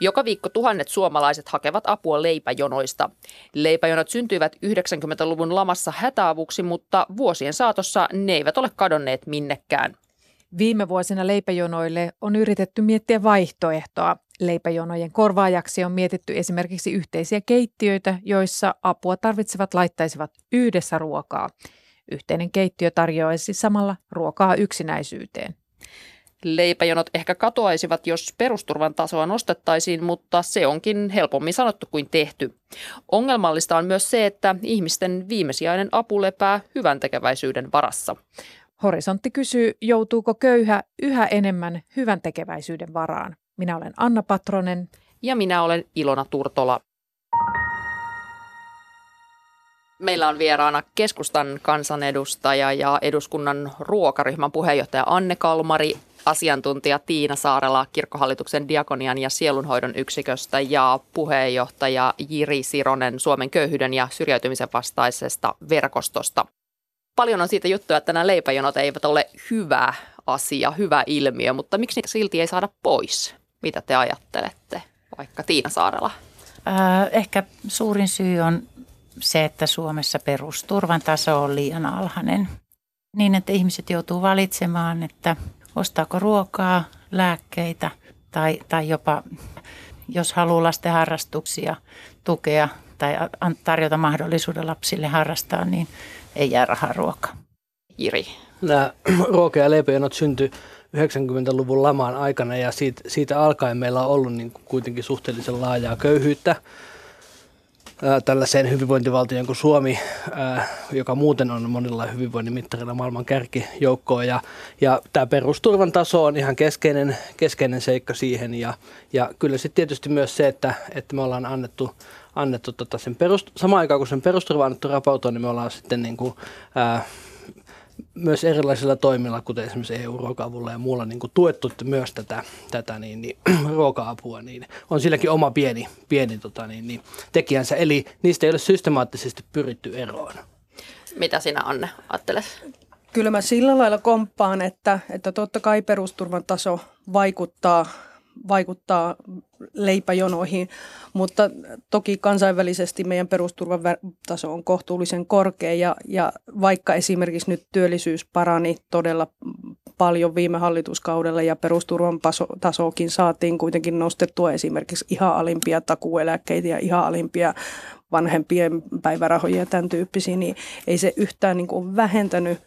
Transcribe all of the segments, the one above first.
Joka viikko tuhannet suomalaiset hakevat apua leipäjonoista. Leipäjonot syntyivät 90-luvun lamassa hätäavuksi, mutta vuosien saatossa ne eivät ole kadonneet minnekään. Viime vuosina leipäjonoille on yritetty miettiä vaihtoehtoa. Leipäjonojen korvaajaksi on mietitty esimerkiksi yhteisiä keittiöitä, joissa apua tarvitsevat laittaisivat yhdessä ruokaa. Yhteinen keittiö tarjoaisi samalla ruokaa yksinäisyyteen. Leipäjonot ehkä katoaisivat, jos perusturvan tasoa nostettaisiin, mutta se onkin helpommin sanottu kuin tehty. Ongelmallista on myös se, että ihmisten viimesijainen apu lepää hyvän tekeväisyyden varassa. Horisontti kysyy, joutuuko köyhä yhä enemmän hyvän tekeväisyyden varaan. Minä olen Anna Patronen. Ja minä olen Ilona Turtola. Meillä on vieraana keskustan kansanedustaja ja eduskunnan ruokaryhmän puheenjohtaja Anne Kalmari, asiantuntija Tiina Saarela kirkkohallituksen diakonian ja sielunhoidon yksiköstä ja puheenjohtaja Jiri Sironen Suomen köyhyyden ja syrjäytymisen vastaisesta verkostosta. Paljon on siitä juttuja, että nämä leipäjonot eivät ole hyvä asia, hyvä ilmiö, mutta miksi niitä silti ei saada pois? Mitä te ajattelette, vaikka Tiina Saarela? Äh, Ehkä suurin syy on se, että Suomessa perusturvan taso on liian alhainen. Niin, että ihmiset joutuu valitsemaan, että ostaako ruokaa, lääkkeitä tai, tai jopa, jos haluaa lasten harrastuksia tukea tai tarjota mahdollisuuden lapsille harrastaa, niin ei jää rahaa ruokaa. Jiri. Nämä ruoka- ja leipäjonot syntyi 90-luvun lamaan aikana ja siitä, siitä alkaen meillä on ollut niin kuin kuitenkin suhteellisen laajaa köyhyyttä tällaiseen hyvinvointivaltioon kuin Suomi, joka muuten on monilla hyvinvoinnin mittarilla maailman kärkijoukkoa. Ja, ja tämä perusturvan taso on ihan keskeinen, keskeinen seikka siihen. Ja, ja kyllä sitten tietysti myös se, että, että me ollaan annettu, annettu tota sen perust, samaan aikaan kun sen perusturva on annettu rapautua, niin me ollaan sitten niin kuin, ää, myös erilaisilla toimilla, kuten esimerkiksi EU-ruoka-avulla ja muulla niin kuin tuettu myös tätä, tätä niin, niin, ruoka-apua, niin on silläkin oma pieni, pieni tota, niin, niin, tekijänsä. Eli niistä ei ole systemaattisesti pyritty eroon. Mitä sinä Anne ajattelet? Kyllä mä sillä lailla komppaan, että, että totta kai perusturvan taso vaikuttaa, vaikuttaa leipäjonoihin, mutta toki kansainvälisesti meidän perusturvan taso on kohtuullisen korkea ja, ja vaikka esimerkiksi nyt työllisyys parani todella paljon viime hallituskaudella ja perusturvan paso, tasoakin saatiin kuitenkin nostettua esimerkiksi ihan alimpia takueläkkeitä ja ihan alimpia vanhempien päivärahoja ja tämän tyyppisiä, niin ei se yhtään niin kuin vähentänyt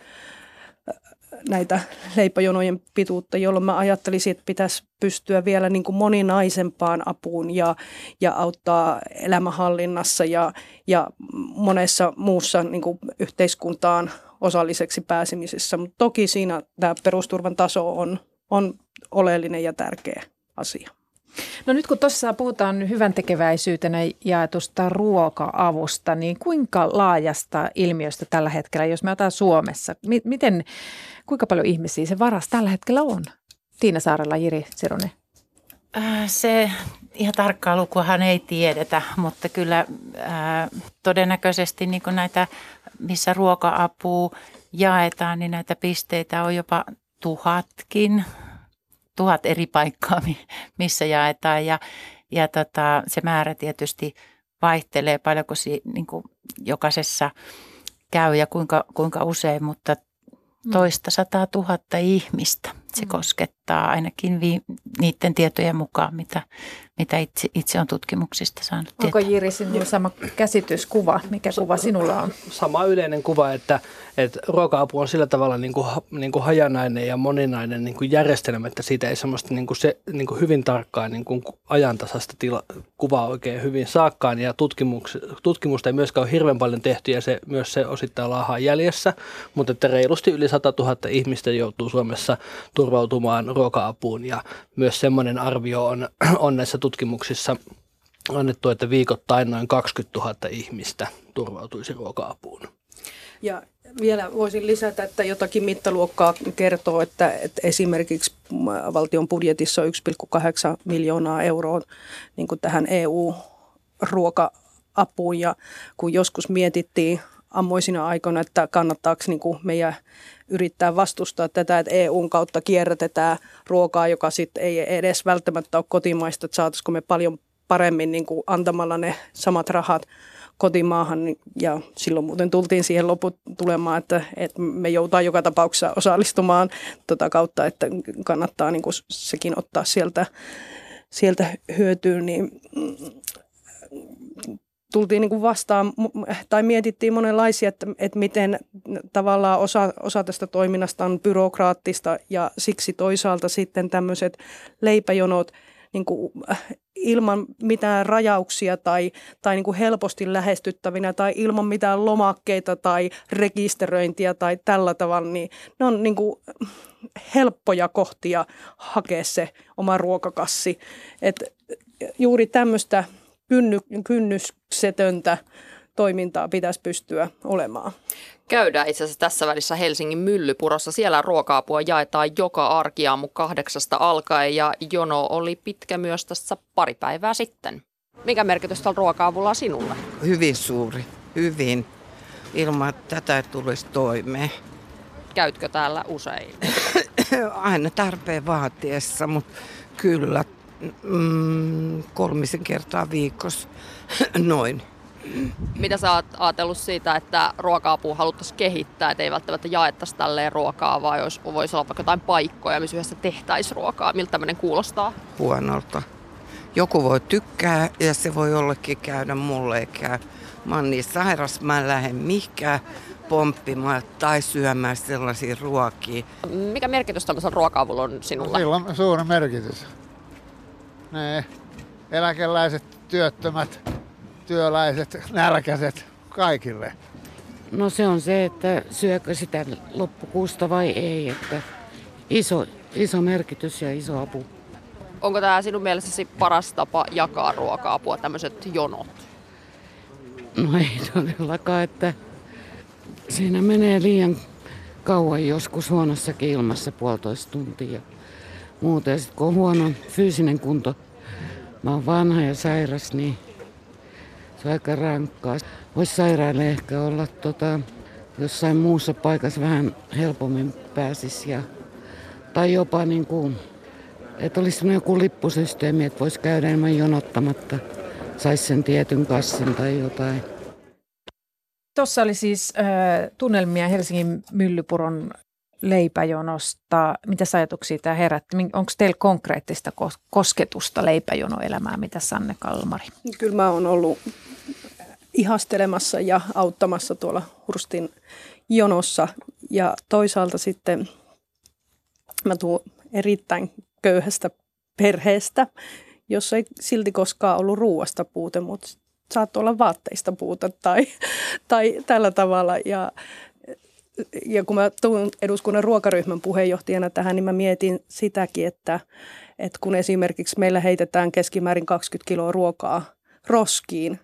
näitä leipäjonojen pituutta, jolloin mä ajattelisin, että pitäisi pystyä vielä niin kuin moninaisempaan apuun ja, ja auttaa elämänhallinnassa ja, ja monessa muussa niin kuin yhteiskuntaan osalliseksi pääsemisessä. Mutta toki siinä tämä perusturvan taso on, on oleellinen ja tärkeä asia. No nyt kun tuossa puhutaan hyvän tekeväisyytenä jaetusta ruoka-avusta, niin kuinka laajasta ilmiöstä tällä hetkellä, jos me otetaan Suomessa, mi- miten, kuinka paljon ihmisiä se varas tällä hetkellä on? Tiina Saarella, Jiri Sironen. Äh, Se ihan tarkkaa lukuahan ei tiedetä, mutta kyllä ää, todennäköisesti niin näitä, missä ruoka-apua jaetaan, niin näitä pisteitä on jopa tuhatkin, tuhat eri paikkaa, mi- missä jaetaan. Ja, ja tota, se määrä tietysti vaihtelee paljonko si, niin kuin jokaisessa käy ja kuinka, kuinka usein, mutta toista sataa tuhatta ihmistä se Mm. koskettaa ainakin vi, niiden tietojen mukaan, mitä, mitä itse, itse on tutkimuksista saanut Onko tietää. Jiri sinulla sama käsityskuva? Mikä kuva sinulla on? Sama yleinen kuva, että, että ruoka-apu on sillä tavalla niin kuin, niin kuin hajanainen ja moninainen niin kuin järjestelmä, että siitä ei semmoista niin kuin se, niin kuin hyvin tarkkaa niin kuin ajantasasta tila, kuvaa oikein hyvin saakkaan ja tutkimuks, tutkimusta ei myöskään ole hirveän paljon tehty ja se, myös se osittain laahaa jäljessä, mutta että reilusti yli 100 000 ihmistä joutuu Suomessa turvautumaan ruoka-apuun ja myös semmoinen arvio on, on näissä tutkimuksissa annettu, että viikoittain noin 20 000 ihmistä turvautuisi ruoka-apuun. Ja vielä voisin lisätä, että jotakin mittaluokkaa kertoo, että, että esimerkiksi valtion budjetissa on 1,8 miljoonaa euroa niin kuin tähän EU-ruoka-apuun. Ja kun joskus mietittiin ammoisina aikoina, että kannattaako niin kuin meidän yrittää vastustaa tätä, että EUn kautta kierrätetään ruokaa, joka sitten ei edes välttämättä ole kotimaista, että saataisiko me paljon paremmin niin kuin antamalla ne samat rahat kotimaahan. Ja silloin muuten tultiin siihen loput tulemaan, että, että me joudutaan joka tapauksessa osallistumaan tota kautta, että kannattaa niin kuin sekin ottaa sieltä, sieltä hyötyyn, niin tultiin niin kuin vastaan tai mietittiin monenlaisia, että, että miten tavallaan osa, osa tästä toiminnasta on byrokraattista ja siksi toisaalta sitten tämmöiset leipäjonot niin kuin ilman mitään rajauksia tai, tai niin kuin helposti lähestyttävinä tai ilman mitään lomakkeita tai rekisteröintiä tai tällä tavalla, niin ne on niin kuin helppoja kohtia hakea se oma ruokakassi. Et juuri tämmöistä kynny, kynnyksetöntä toimintaa pitäisi pystyä olemaan. Käydään itse asiassa tässä välissä Helsingin Myllypurossa. Siellä ruoka-apua jaetaan joka arkiaamu kahdeksasta alkaen ja jono oli pitkä myös tässä pari päivää sitten. Mikä merkitys tällä ruoka-avulla sinulle? Hyvin suuri, hyvin. Ilman tätä ei tulisi toimeen. Käytkö täällä usein? Aina tarpeen vaatiessa, mutta kyllä mm, kolmisen kertaa viikossa noin. Mitä sä oot ajatellut siitä, että ruoka-apua haluttaisiin kehittää, että ei välttämättä jaettaisi tälleen ruokaa, vaan jos voisi olla vaikka jotain paikkoja, missä yhdessä tehtäisiin ruokaa. Miltä tämmöinen kuulostaa? Huonolta. Joku voi tykkää ja se voi jollekin käydä, mulle käy. Mä oon niin sairas, mä en lähde mihinkään pomppimaan tai syömään sellaisia ruokia. Mikä merkitys tämmöisellä ruoka-avulla on sinulle? Sillä on suuri merkitys. Ne eläkeläiset, työttömät, työläiset, nälkäiset, kaikille. No se on se, että syökö sitä loppukuusta vai ei, että iso, iso merkitys ja iso apu. Onko tämä sinun mielestäsi paras tapa jakaa ruoka-apua, tämmöiset jonot? No ei todellakaan, että siinä menee liian kauan joskus huonossakin ilmassa puolitoista tuntia. Muuta ja sitten kun on huono fyysinen kunto, mä oon vanha ja sairas, niin se on aika rankkaa. Voisi sairaille ehkä olla tota, jossain muussa paikassa vähän helpommin pääsisi. Ja, tai jopa niin kuin, että olisi joku lippusysteemi, että voisi käydä enemmän jonottamatta. Saisi sen tietyn kassin tai jotain. Tuossa oli siis äh, tunnelmia Helsingin Myllypuron leipäjonosta. Mitä ajatuksia tämä herätti? Onko teillä konkreettista kosketusta leipäjonoelämään? Mitä Sanne Kalmari? Kyllä mä oon ollut ihastelemassa ja auttamassa tuolla Hurstin jonossa. Ja toisaalta sitten mä tuun erittäin köyhästä perheestä, jossa ei silti koskaan ollut ruuasta puute, mutta saattoi olla vaatteista puute tai, tai tällä tavalla. Ja, ja kun mä tuun eduskunnan ruokaryhmän puheenjohtajana tähän, niin mä mietin sitäkin, että, että kun esimerkiksi meillä heitetään keskimäärin 20 kiloa ruokaa roskiin,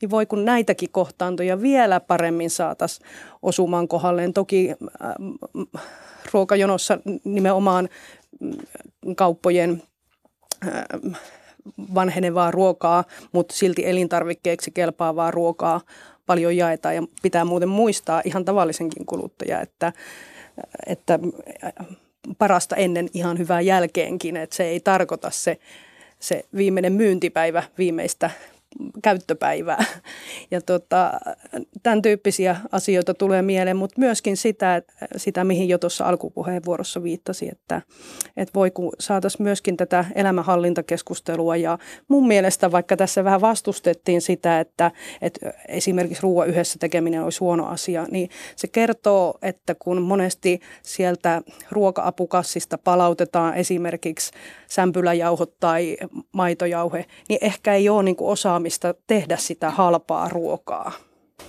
niin voi kun näitäkin kohtaantoja vielä paremmin saataisiin osumaan kohdalleen. Toki äh, ruokajonossa nimenomaan mm, kauppojen äh, vanhenevaa ruokaa, mutta silti elintarvikkeeksi kelpaavaa ruokaa paljon jaetaan. Ja pitää muuten muistaa ihan tavallisenkin kuluttaja, että, että parasta ennen ihan hyvää jälkeenkin, että se ei tarkoita se, se viimeinen myyntipäivä viimeistä käyttöpäivää. Ja tota, tämän tyyppisiä asioita tulee mieleen, mutta myöskin sitä, sitä mihin jo tuossa alkupuheenvuorossa viittasi, että, että voi kun saataisiin myöskin tätä elämänhallintakeskustelua ja mun mielestä vaikka tässä vähän vastustettiin sitä, että, että esimerkiksi ruoan yhdessä tekeminen olisi huono asia, niin se kertoo, että kun monesti sieltä ruoka-apukassista palautetaan esimerkiksi sämpyläjauhot tai maitojauhe, niin ehkä ei ole niin osaamista osaamista tehdä sitä halpaa ruokaa?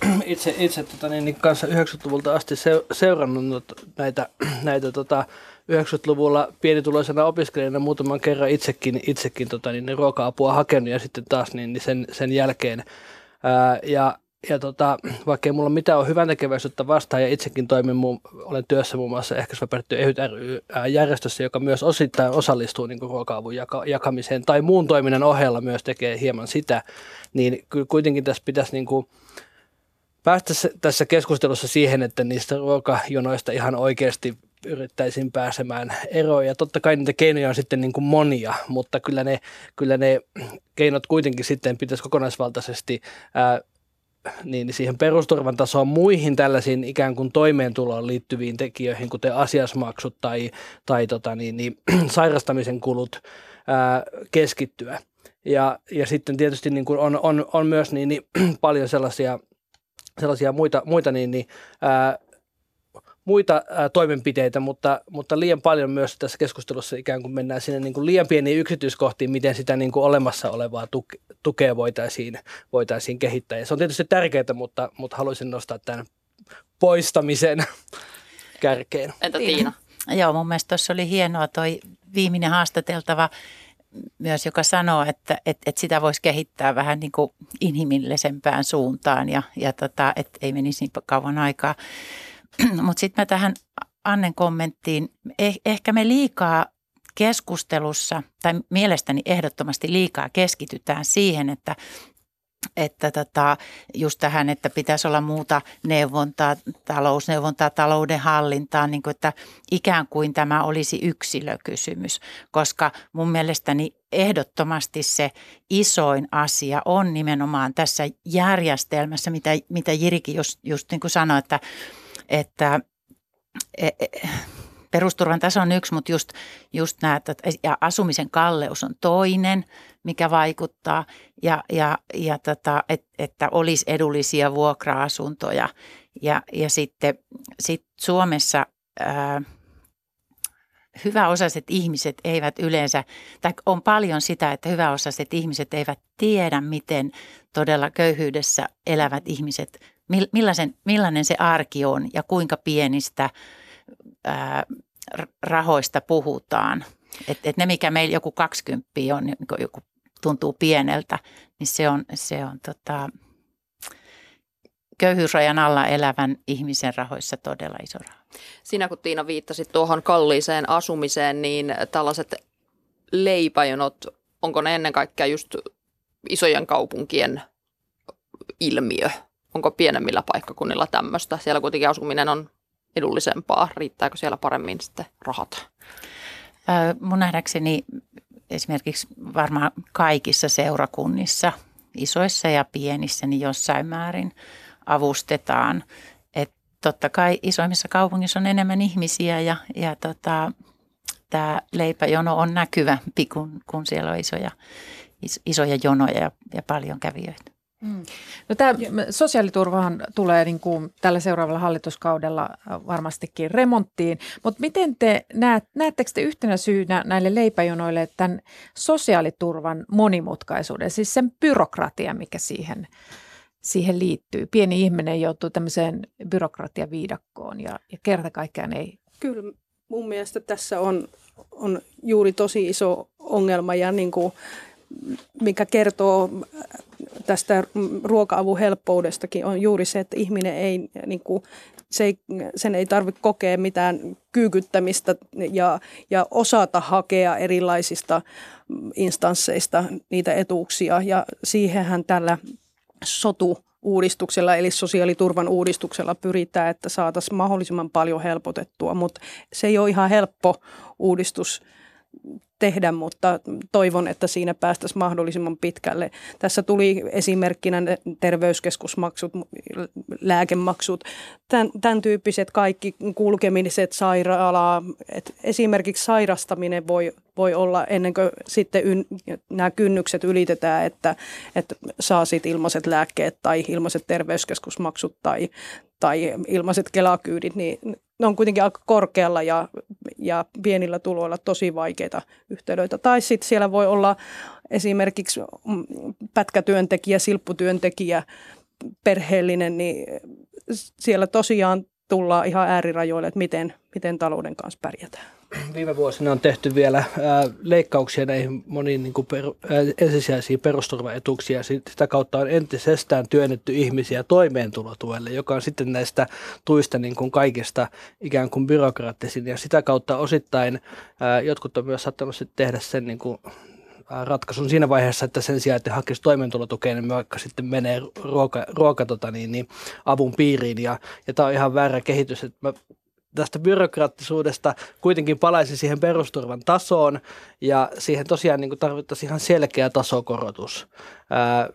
Itse, itse tota, niin, niin kanssa 90-luvulta asti se, seurannut näitä, näitä tota, 90-luvulla pienituloisena opiskelijana muutaman kerran itsekin, itsekin tota, niin, ruoka-apua hakenut ja sitten taas niin, niin sen, sen jälkeen. Ää, ja ja tota, vaikka ei mulla mitään ole hyvän tekeväisyyttä vastaan ja itsekin toimin, muun, olen työssä muun muassa ehkäisyväpähdetty EHYT järjestössä, joka myös osittain osallistuu niin ruoka-avun jaka- jakamiseen tai muun toiminnan ohella myös tekee hieman sitä, niin kuitenkin tässä pitäisi niin kuin päästä tässä keskustelussa siihen, että niistä ruokajonoista ihan oikeasti yrittäisin pääsemään eroon. Ja totta kai niitä keinoja on sitten niin kuin monia, mutta kyllä ne, kyllä ne keinot kuitenkin sitten pitäisi kokonaisvaltaisesti ää, niin siihen perusturvan tasoon muihin tällaisiin ikään kuin toimeentuloon liittyviin tekijöihin, kuten asiasmaksut tai, tai tota niin, niin, sairastamisen kulut ää, keskittyä. Ja, ja sitten tietysti niin kuin on, on, on myös niin, niin, paljon sellaisia, sellaisia muita, muita niin, niin, ää, muita ää, toimenpiteitä, mutta, mutta liian paljon myös tässä keskustelussa ikään kuin mennään sinne niin kuin liian pieniin yksityiskohtiin, miten sitä niin kuin olemassa olevaa tuke, tukea voitaisiin, voitaisiin kehittää. Ja se on tietysti tärkeää, mutta, mutta haluaisin nostaa tämän poistamisen kärkeen. Entä Tiina? Joo, mun mielestä tuossa oli hienoa toi viimeinen haastateltava myös, joka sanoo, että, että, että sitä voisi kehittää vähän niin kuin inhimillisempään suuntaan ja, ja tota, että ei menisi niin kauan aikaa. Mutta sitten mä tähän Annen kommenttiin, eh, ehkä me liikaa keskustelussa, tai mielestäni ehdottomasti liikaa keskitytään siihen, että että tota, just tähän, että pitäisi olla muuta neuvontaa, talousneuvontaa, talouden hallintaa, niin kuin, että ikään kuin tämä olisi yksilökysymys, koska mun mielestäni ehdottomasti se isoin asia on nimenomaan tässä järjestelmässä, mitä, mitä Jirikin just, just niin kuin sanoi, että että e, e, perusturvan taso on yksi, mutta just, just nämä, ja asumisen kalleus on toinen, mikä vaikuttaa, ja, ja, ja tota, et, että olisi edullisia vuokra-asuntoja. Ja, ja sitten sit Suomessa ää, hyväosaiset ihmiset eivät yleensä, tai on paljon sitä, että hyväosaiset ihmiset eivät tiedä, miten todella köyhyydessä elävät ihmiset millaisen, millainen se arki on ja kuinka pienistä ää, rahoista puhutaan. Et, et ne, mikä meillä joku 20 on, niin joku tuntuu pieneltä, niin se on, se on tota, köyhyysrajan alla elävän ihmisen rahoissa todella iso raha. Sinä kun Tiina viittasit tuohon kalliiseen asumiseen, niin tällaiset leipäjonot, onko ne ennen kaikkea just isojen kaupunkien ilmiö? Onko pienemmillä paikkakunnilla tämmöistä? Siellä kuitenkin asuminen on edullisempaa. Riittääkö siellä paremmin sitten rahat? Mun nähdäkseni esimerkiksi varmaan kaikissa seurakunnissa, isoissa ja pienissä, niin jossain määrin avustetaan. Et totta kai isoimmissa kaupungissa on enemmän ihmisiä ja, ja tota, tämä leipäjono on näkyvämpi, kun, kun siellä on isoja, isoja jonoja ja, ja paljon kävijöitä. Mm. No tämä sosiaaliturvahan tulee niin kuin tällä seuraavalla hallituskaudella varmastikin remonttiin, mutta miten te näet, näettekö te yhtenä syynä näille leipäjonoille tämän sosiaaliturvan monimutkaisuuden, siis sen byrokratia, mikä siihen, siihen liittyy? Pieni ihminen joutuu tämmöiseen byrokratiaviidakkoon ja, ja kerta kaikkiaan ei. Kyllä mun mielestä tässä on, on juuri tosi iso ongelma ja niin kuin mikä kertoo tästä ruoka-avun helppoudestakin on juuri se, että ihminen ei, niin kuin, se ei, sen ei tarvitse kokea mitään kyykyttämistä ja, ja osata hakea erilaisista instansseista niitä etuuksia. Ja siihenhän tällä sotu uudistuksella eli sosiaaliturvan uudistuksella pyritään, että saataisiin mahdollisimman paljon helpotettua, mutta se ei ole ihan helppo uudistus tehdä, mutta toivon, että siinä päästäisiin mahdollisimman pitkälle. Tässä tuli esimerkkinä terveyskeskusmaksut, lääkemaksut, tämän, tämän tyyppiset kaikki kulkemiset sairaalaa. Et esimerkiksi sairastaminen voi, voi olla ennen kuin sitten yn, nämä kynnykset ylitetään, että, että saa sitten ilmaiset lääkkeet tai ilmaiset terveyskeskusmaksut tai, tai ilmaiset kelakyydit, niin ne on kuitenkin aika korkealla ja, ja pienillä tuloilla tosi vaikeita yhteydentöitä. Tai sitten siellä voi olla esimerkiksi mm, pätkätyöntekijä, silpputyöntekijä, perheellinen, niin siellä tosiaan tullaan ihan äärirajoille, että miten, miten talouden kanssa pärjätään. Viime vuosina on tehty vielä ää, leikkauksia näihin moniin niin kuin per, ää, ensisijaisiin perusturvaetuuksia. ja Sitä kautta on entisestään työnnetty ihmisiä toimeentulotuelle, joka on sitten näistä tuista niin kuin kaikista ikään kuin byrokraattisin. Ja sitä kautta osittain ää, jotkut on myös saattanut tehdä sen niin kuin ratkaisun siinä vaiheessa, että sen sijaan, että hakisi toimeentulotukea, niin vaikka sitten menee ruoka, ruoka tota niin, niin avun piiriin. Ja, ja tämä on ihan väärä kehitys. Että mä tästä byrokraattisuudesta kuitenkin palaisi siihen perusturvan tasoon ja siihen tosiaan niin tarvittaisiin ihan selkeä tasokorotus. Ää,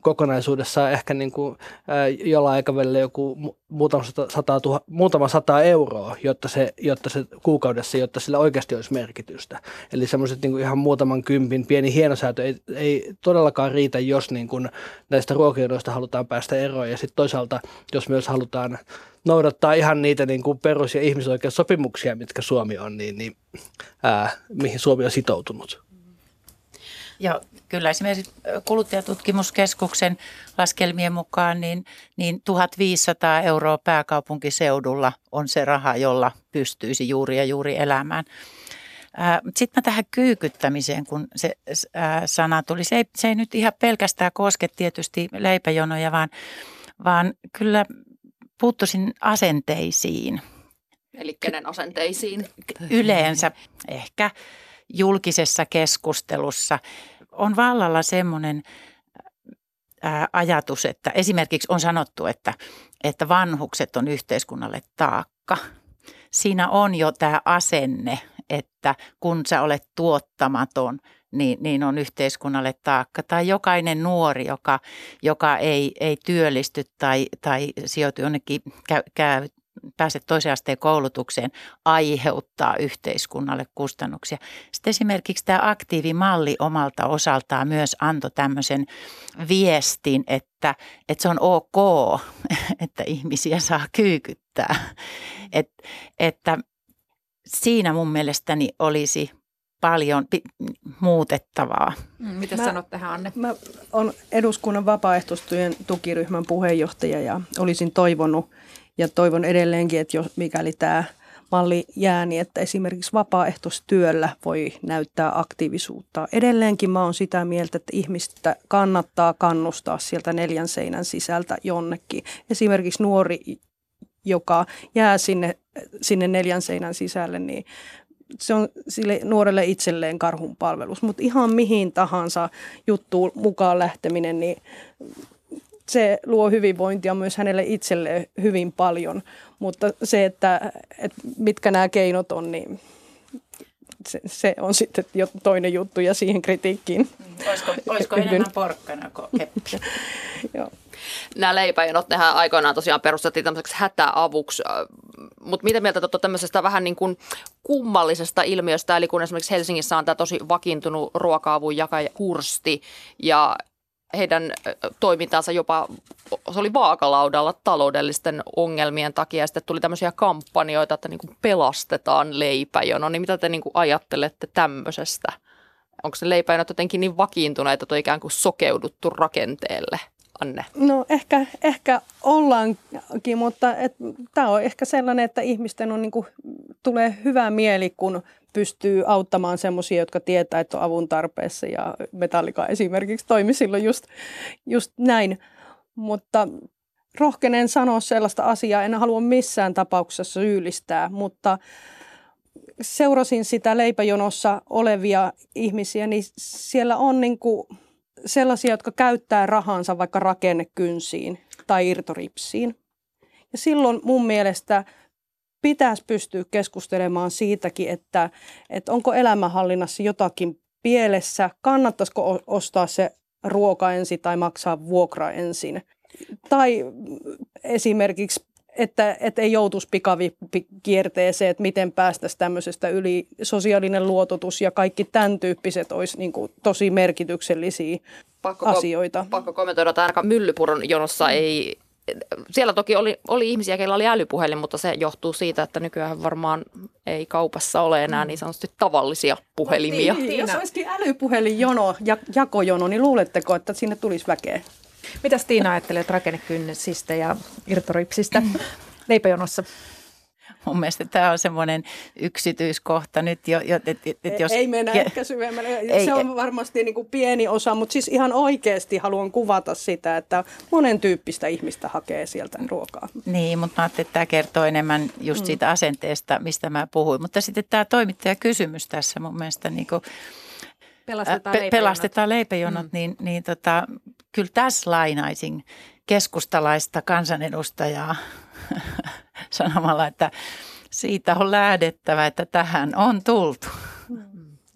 kokonaisuudessaan ehkä niin kuin, ää, jollain aikavälillä joku muutama sata, sata, tuha, muutama sata euroa, jotta se, jotta se kuukaudessa, jotta sillä oikeasti olisi merkitystä. Eli semmoiset niin ihan muutaman kympin pieni hienosäätö ei, ei todellakaan riitä, jos niin kuin näistä ruokajonoista halutaan päästä eroon. Ja sitten toisaalta, jos myös halutaan noudattaa ihan niitä niin kuin perus- ja ihmisoikeussopimuksia, mitkä Suomi on, niin, niin ää, mihin Suomi on sitoutunut. Ja kyllä esimerkiksi kuluttajatutkimuskeskuksen laskelmien mukaan niin, niin 1500 euroa pääkaupunkiseudulla on se raha, jolla pystyisi juuri ja juuri elämään. Sitten mä tähän kyykyttämiseen, kun se sana tuli. Se ei, se ei nyt ihan pelkästään koske tietysti leipäjonoja, vaan, vaan kyllä puuttuisin asenteisiin. Eli kenen asenteisiin? Yleensä ehkä julkisessa keskustelussa on vallalla semmoinen ajatus, että esimerkiksi on sanottu, että, että vanhukset on yhteiskunnalle taakka. Siinä on jo tämä asenne, että kun sä olet tuottamaton, niin, niin on yhteiskunnalle taakka. Tai jokainen nuori, joka, joka ei, ei työllisty tai, tai sijoitu jonnekin, käy, käy pääse toisen asteen koulutukseen, aiheuttaa yhteiskunnalle kustannuksia. Sitten esimerkiksi tämä aktiivimalli omalta osaltaan myös antoi tämmöisen viestin, että, että se on ok, että ihmisiä saa kyykyttää. Et, että siinä mun mielestäni olisi paljon muutettavaa. Mm, mitä sanot tähän, Anne? Mä olen eduskunnan vapaaehtoistyön tukiryhmän puheenjohtaja ja olisin toivonut ja toivon edelleenkin, että jos, mikäli tämä malli jää, niin että esimerkiksi vapaaehtoistyöllä voi näyttää aktiivisuutta. Edelleenkin mä oon sitä mieltä, että ihmistä kannattaa kannustaa sieltä neljän seinän sisältä jonnekin. Esimerkiksi nuori, joka jää sinne, sinne neljän seinän sisälle, niin se on sille nuorelle itselleen karhun palvelus, mutta ihan mihin tahansa juttuun mukaan lähteminen, niin se luo hyvinvointia myös hänelle itselleen hyvin paljon. Mutta se, että, että mitkä nämä keinot on, niin se, se on sitten jo toinen juttu ja siihen kritiikkiin. Olisiko, olisiko enemmän porkkana kuin keppi? Joo. Nämä leipäjonot, nehän aikoinaan tosiaan perustettiin tämmöiseksi hätäavuksi, mutta mitä mieltä te tämmöisestä vähän niin kuin kummallisesta ilmiöstä, eli kun esimerkiksi Helsingissä on tämä tosi vakiintunut ruoka-avun jakaja Hursti, ja heidän toimintaansa jopa, se oli vaakalaudalla taloudellisten ongelmien takia ja sitten tuli tämmöisiä kampanjoita, että niin kuin pelastetaan leipäjono, niin mitä te niin kuin ajattelette tämmöisestä? Onko se leipäjonot jotenkin niin vakiintuneita, että on ikään kuin sokeuduttu rakenteelle? Anne? No ehkä, ehkä ollaankin, mutta tämä on ehkä sellainen, että ihmisten on, niin kuin, tulee hyvä mieli, kun pystyy auttamaan semmoisia, jotka tietää, että on avun tarpeessa ja Metallika esimerkiksi toimi silloin just, just näin. Mutta rohkenen sanoa sellaista asiaa, en halua missään tapauksessa syyllistää, mutta seurasin sitä leipäjonossa olevia ihmisiä, niin siellä on niin kuin sellaisia, jotka käyttää rahansa vaikka rakennekynsiin tai irtoripsiin. Ja silloin mun mielestä pitäisi pystyä keskustelemaan siitäkin, että, että onko elämänhallinnassa jotakin pielessä, kannattaisiko ostaa se ruoka ensin tai maksaa vuokra ensin. Tai esimerkiksi, että, että ei joutuisi pikavippikierteeseen, että miten päästäisiin tämmöisestä yli sosiaalinen luototus ja kaikki tämän tyyppiset olisi niin kuin tosi merkityksellisiä pakko, asioita. Pakko kommentoida, että ainakaan Myllypuron jonossa ei siellä toki oli, oli ihmisiä, keillä oli älypuhelin, mutta se johtuu siitä, että nykyään varmaan ei kaupassa ole enää niin sanotusti tavallisia puhelimia. No, niin, jos olisikin älypuhelinjono, ja, jakojono, niin luuletteko, että sinne tulisi väkeä? Mitä Tiina ajattelet rakennekynnysistä ja irtoripsistä? leipäjonossa? Mun mielestä tämä on semmoinen yksityiskohta nyt, jo, jo, et, et, et jos... Ei mennä ehkä syvemmälle. Ei, se on varmasti niin kuin pieni osa, mutta siis ihan oikeasti haluan kuvata sitä, että monen tyyppistä ihmistä hakee sieltä ruokaa. Niin, mutta mä ajattelin, että tämä kertoo enemmän just Mm. siitä asenteesta, mistä mä puhuin. Mutta sitten tämä toimittajakysymys tässä mun mielestä niin kuin, Pelastetaan pe- leipäjonot. pelastetaan leipäjonot, mm. niin, niin tota, kyllä tässä lainaisin keskustalaista kansanedustajaa sanomalla, että siitä on lähdettävä, että tähän on tultu.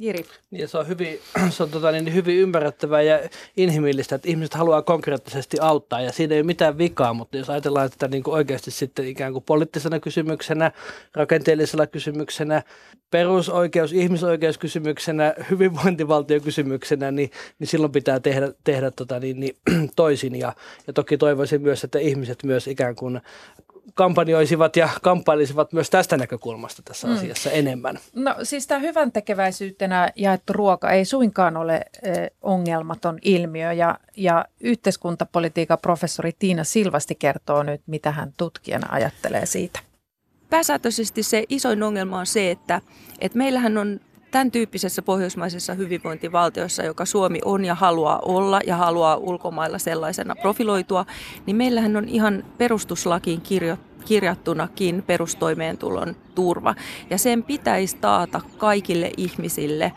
Jiri. Niin, se on hyvin, se on tota, niin hyvin ymmärrettävää ja inhimillistä, että ihmiset haluaa konkreettisesti auttaa ja siinä ei ole mitään vikaa, mutta jos ajatellaan tätä niin kuin oikeasti sitten ikään kuin poliittisena kysymyksenä, rakenteellisella kysymyksenä, perusoikeus, ihmisoikeuskysymyksenä, hyvinvointivaltiokysymyksenä, niin, niin silloin pitää tehdä, tehdä tota, niin, niin, toisin ja, ja toki toivoisin myös, että ihmiset myös ikään kuin kampanjoisivat ja kamppailisivat myös tästä näkökulmasta tässä Mm. asiassa enemmän. No siis tämä hyvän tekeväisyytenä jaettu ruoka ei suinkaan ole eh, ongelmaton ilmiö ja, ja yhteiskuntapolitiikan professori Tiina Silvasti kertoo nyt, mitä hän tutkijana ajattelee siitä. Pääsääntöisesti se isoin ongelma on se, että, että meillähän on tämän tyyppisessä pohjoismaisessa hyvinvointivaltiossa, joka Suomi on ja haluaa olla ja haluaa ulkomailla sellaisena profiloitua, niin meillähän on ihan perustuslakiin kirjo, kirjattunakin perustoimeentulon turva. Ja sen pitäisi taata kaikille ihmisille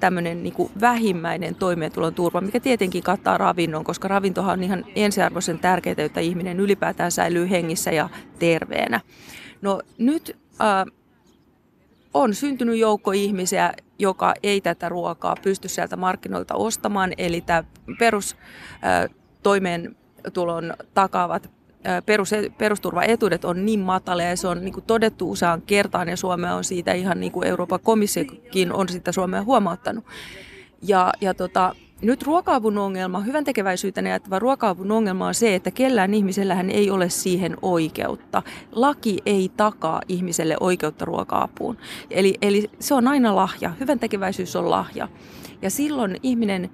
tämmöinen niin kuin vähimmäinen toimeentulon turva, mikä tietenkin kattaa ravinnon, koska ravintohan on ihan ensiarvoisen tärkeää, että ihminen ylipäätään säilyy hengissä ja terveenä. No nyt äh, on syntynyt joukko ihmisiä, joka ei tätä ruokaa pysty sieltä markkinoilta ostamaan, eli tämä perus äh, toimeentulon takaavat perus, perusturvaetuudet on niin matalia ja se on niin kuin todettu useaan kertaan ja Suomea on siitä ihan niin kuin Euroopan komissiokin on sitä Suomea huomauttanut. Ja, ja tota, nyt ruoka-avun ongelma, hyvän tekeväisyytenä jaettava ruoka-avun ongelma on se, että kellään ihmisellähän ei ole siihen oikeutta. Laki ei takaa ihmiselle oikeutta ruoka-apuun. Eli, eli se on aina lahja. Hyvän tekeväisyys on lahja. Ja silloin ihminen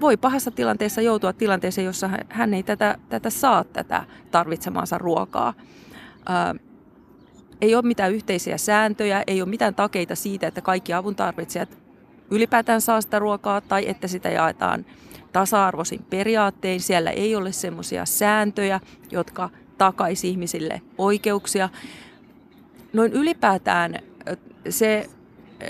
voi pahassa tilanteessa joutua tilanteeseen, jossa hän ei tätä, tätä saa tätä tarvitsemaansa ruokaa. Ää, ei ole mitään yhteisiä sääntöjä, ei ole mitään takeita siitä, että kaikki avun tarvitsijat ylipäätään saa sitä ruokaa tai että sitä jaetaan tasa-arvoisin periaattein. Siellä ei ole semmoisia sääntöjä, jotka takaisi ihmisille oikeuksia. Noin ylipäätään se,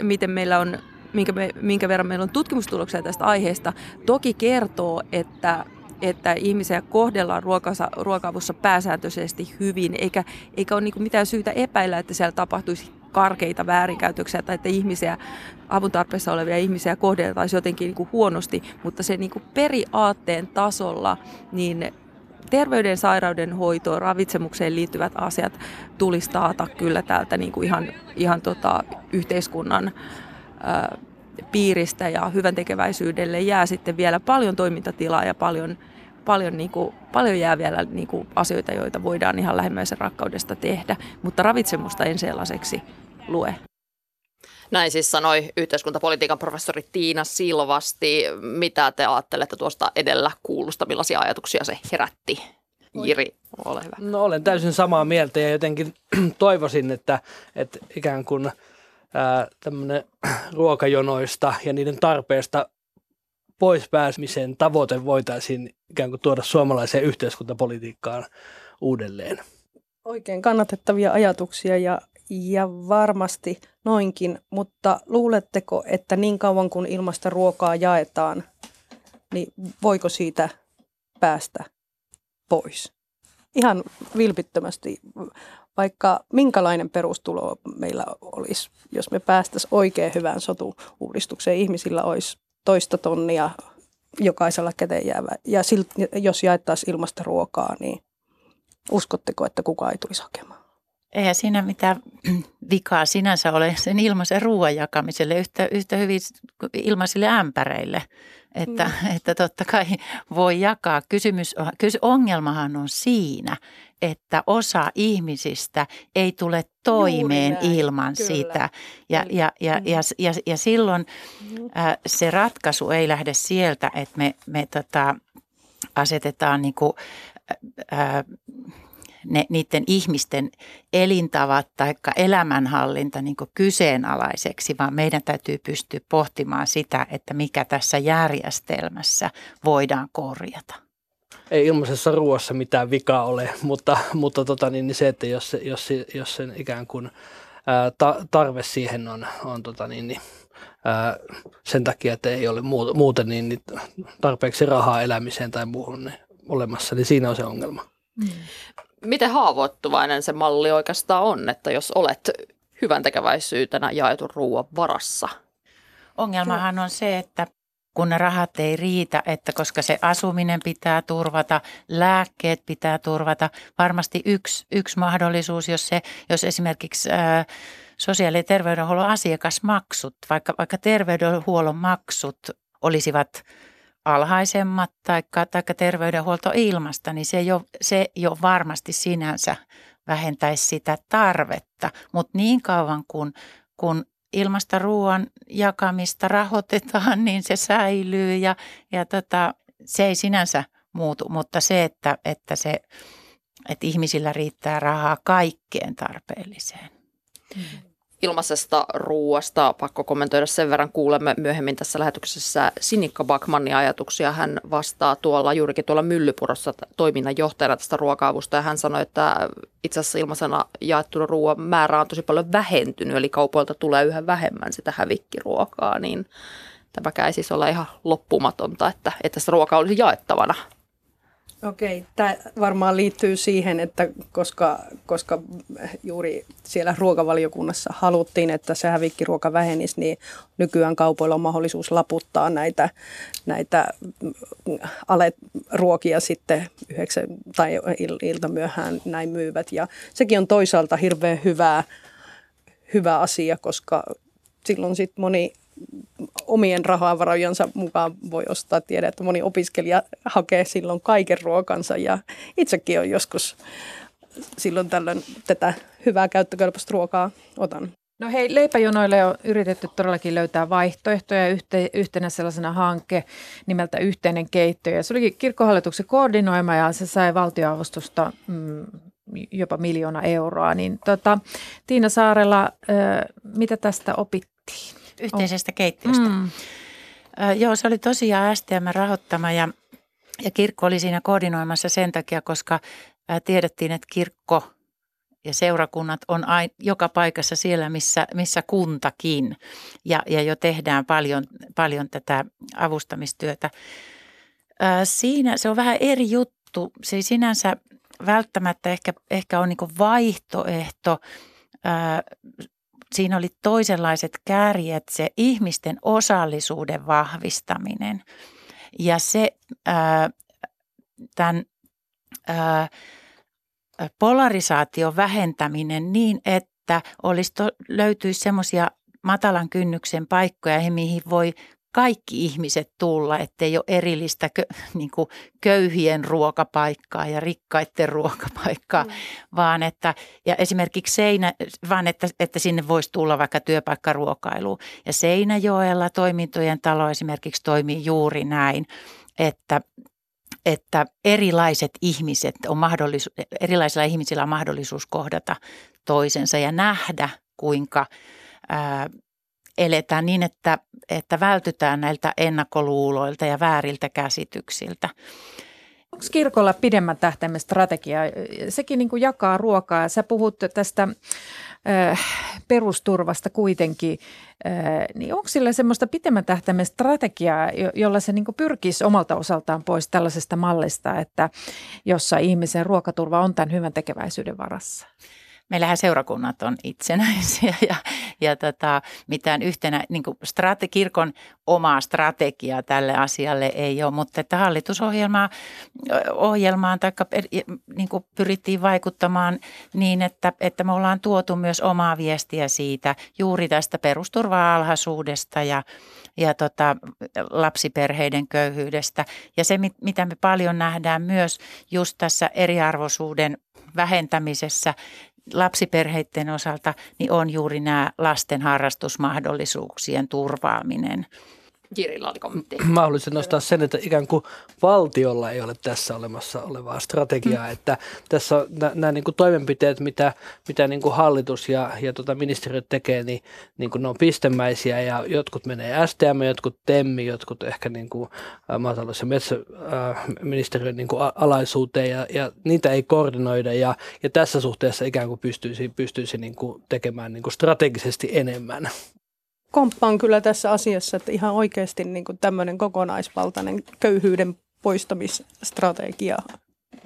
miten meillä on, minkä, me, minkä verran meillä on tutkimustuloksia tästä aiheesta, toki kertoo, että että ihmisiä kohdellaan ruokasa, ruoka-avussa pääsääntöisesti hyvin, eikä, eikä ole niin mitään syytä epäillä, että siellä tapahtuisi karkeita väärinkäytöksiä tai että ihmisiä, avun tarpeessa olevia ihmisiä kohdeltaisiin jotenkin niin kuin huonosti, mutta se niin kuin periaatteen tasolla niin terveyden, sairauden hoitoon, ravitsemukseen liittyvät asiat tulisi taata kyllä täältä niin kuin ihan, ihan tota yhteiskunnan ää, piiristä ja hyvän tekeväisyydelle jää sitten vielä paljon toimintatilaa ja paljon, paljon, niin kuin, paljon jää vielä niin kuin asioita, joita voidaan ihan lähimmäisen rakkaudesta tehdä, mutta ravitsemusta en sellaiseksi lue. Näin siis sanoi yhteiskuntapolitiikan professori Tiina Silvasti. Mitä te ajattelette tuosta edellä kuulusta, millaisia ajatuksia se herätti? Jiri, ole hyvä. No olen täysin samaa mieltä ja jotenkin toivoisin, että, että ikään kuin tämmöinen ruokajonoista ja niiden tarpeesta pois pääsemisen tavoite voitaisiin ikään kuin tuoda suomalaiseen yhteiskuntapolitiikkaan uudelleen. Oikein kannatettavia ajatuksia ja, ja varmasti noinkin, mutta luuletteko, että niin kauan kun ilmasta ruokaa jaetaan, niin voiko siitä päästä pois? Ihan vilpittömästi, vaikka minkälainen perustulo meillä olisi, jos me päästäisiin oikein hyvään sotu-uudistukseen, ihmisillä olisi toista tonnia jokaisella käteen jäävä. Ja silt, jos jaettaisiin ilmasta ruokaa, niin uskotteko, että kukaan ei tulisi hakemaan? Eihän siinä mitään vikaa sinänsä ole sen ilmaisen ruoan jakamiselle yhtä, yhtä hyvin ilmaisille ämpäreille. Että, mm. että totta kai voi jakaa. Kysymys, kysy, ongelmahan on siinä, että osa ihmisistä ei tule toimeen näin, ilman kyllä. sitä. Ja, ja, ja, mm. ja, ja, ja silloin äh, se ratkaisu ei lähde sieltä, että me, me tota, asetetaan niin kuin, äh, ne, niiden ihmisten elintavat tai elämänhallinta niin kyseenalaiseksi, vaan meidän täytyy pystyä pohtimaan sitä, että mikä tässä järjestelmässä voidaan korjata. Ei ilmaisessa ruoassa mitään vikaa ole, mutta, mutta tota, niin se, että jos, jos, jos sen ikään kuin ää, ta, tarve siihen on, on tota, niin, niin, ää, sen takia, että ei ole muuten niin, niin tarpeeksi rahaa elämiseen tai muuhun niin olemassa, niin siinä on se ongelma. Miten haavoittuvainen se malli oikeastaan on, että jos olet hyvän tekeväisyytenä jaetun ruoan varassa? Ongelmahan on se, että kun ne rahat ei riitä, että koska se asuminen pitää turvata, lääkkeet pitää turvata. Varmasti yksi, yksi mahdollisuus, jos, se, jos esimerkiksi ää, sosiaali- ja terveydenhuollon asiakasmaksut, vaikka, vaikka terveydenhuollon maksut olisivat alhaisemmat tai terveydenhuolto ilmasta, niin se jo, se jo varmasti sinänsä vähentäisi sitä tarvetta. Mutta niin kauan kuin kun ilmasta ruoan jakamista rahoitetaan, niin se säilyy ja, ja tota, se ei sinänsä muutu, mutta se, että, että, se, että ihmisillä riittää rahaa kaikkeen tarpeelliseen. Mm ilmaisesta ruuasta pakko kommentoida sen verran. Kuulemme myöhemmin tässä lähetyksessä Sinikka Bakmannin ajatuksia. Hän vastaa tuolla juurikin tuolla Myllypurossa toiminnanjohtajana tästä ruoka-avusta ja hän sanoi, että itse asiassa ilmaisena jaettu ruoan määrä on tosi paljon vähentynyt, eli kaupoilta tulee yhä vähemmän sitä hävikkiruokaa, niin tämäkään ei siis ole ihan loppumatonta, että, että sitä ruokaa olisi jaettavana. Okei, tämä varmaan liittyy siihen, että koska, koska juuri siellä ruokavaliokunnassa haluttiin, että se hävikkiruoka vähenisi, niin nykyään kaupoilla on mahdollisuus laputtaa näitä, näitä aleruokia sitten yhdeksän tai ilta myöhään näin myyvät. Ja sekin on toisaalta hirveän hyvä, hyvä asia, koska silloin sitten moni omien rahavarojansa mukaan voi ostaa. Tiedä, että moni opiskelija hakee silloin kaiken ruokansa ja itsekin on joskus silloin tällöin tätä hyvää käyttökelpoista ruokaa otan. No hei, leipäjonoille on yritetty todellakin löytää vaihtoehtoja yhte, yhtenä sellaisena hanke nimeltä Yhteinen keitto. Ja se olikin kirkkohallituksen koordinoima ja se sai valtioavustusta mm, jopa miljoona euroa. Niin tota, Tiina Saarella, mitä tästä opittiin? Yhteisestä keittiöstä. Mm. joo, se oli tosiaan STM rahoittama ja, ja kirkko oli siinä koordinoimassa sen takia, koska tiedettiin, että kirkko ja seurakunnat on aina, joka paikassa siellä, missä, missä kuntakin. Ja, ja jo tehdään paljon, paljon tätä avustamistyötä. siinä se on vähän eri juttu. Se ei sinänsä välttämättä ehkä, ehkä ole niin vaihtoehto siinä oli toisenlaiset kärjet, se ihmisten osallisuuden vahvistaminen. Ja se tämän polarisaation vähentäminen niin, että olisi to, löytyisi semmoisia matalan kynnyksen paikkoja, mihin voi kaikki ihmiset tulla, ettei ole erillistä kö, niin kuin köyhien ruokapaikkaa ja rikkaiden ruokapaikkaa, mm. vaan että ja esimerkiksi Seinä, vaan että, että sinne voisi tulla vaikka työpaikkaruokailuun. Ja Seinäjoella toimintojen talo esimerkiksi toimii juuri näin, että että erilaiset ihmiset on mahdollisuus, erilaisilla ihmisillä on mahdollisuus kohdata toisensa ja nähdä, kuinka ää, eletään niin, että, että vältytään näiltä ennakkoluuloilta ja vääriltä käsityksiltä. Onko kirkolla pidemmän tähtäimen strategia? Sekin niin kuin jakaa ruokaa. Sä puhut tästä äh, perusturvasta kuitenkin. Äh, niin onko sillä semmoista pidemmän tähtäimen strategiaa, jolla se niin kuin pyrkisi omalta osaltaan pois tällaisesta mallista, että jossa ihmisen ruokaturva on tämän hyvän tekeväisyyden varassa? Meillähän seurakunnat on itsenäisiä ja, ja tota, mitään yhtenä, niin kuin strate, kirkon omaa strategiaa tälle asialle ei ole, mutta että hallitusohjelmaa ohjelmaan tai niin pyrittiin vaikuttamaan niin, että, että me ollaan tuotu myös omaa viestiä siitä juuri tästä perusturva-alhaisuudesta ja, ja tota, lapsiperheiden köyhyydestä. Ja se, mitä me paljon nähdään myös just tässä eriarvoisuuden vähentämisessä, lapsiperheiden osalta niin on juuri nämä lasten harrastusmahdollisuuksien turvaaminen. Jirillä oli kommentti. Mä haluaisin nostaa sen, että ikään kuin valtiolla ei ole tässä olemassa olevaa strategiaa, mm. että tässä nämä niin kuin toimenpiteet, mitä, mitä niin kuin hallitus ja, ja tota ministeriöt tekee, niin, niin kuin ne on pistemäisiä ja jotkut menee STM, jotkut TEMMI, jotkut ehkä niin kuin maatalous- ja metsäministeriön niin kuin alaisuuteen ja, ja niitä ei koordinoida ja, ja tässä suhteessa ikään kuin pystyisi, pystyisi niin kuin tekemään niin kuin strategisesti enemmän komppaan kyllä tässä asiassa, että ihan oikeasti niin kuin tämmöinen kokonaisvaltainen köyhyyden poistamisstrategia,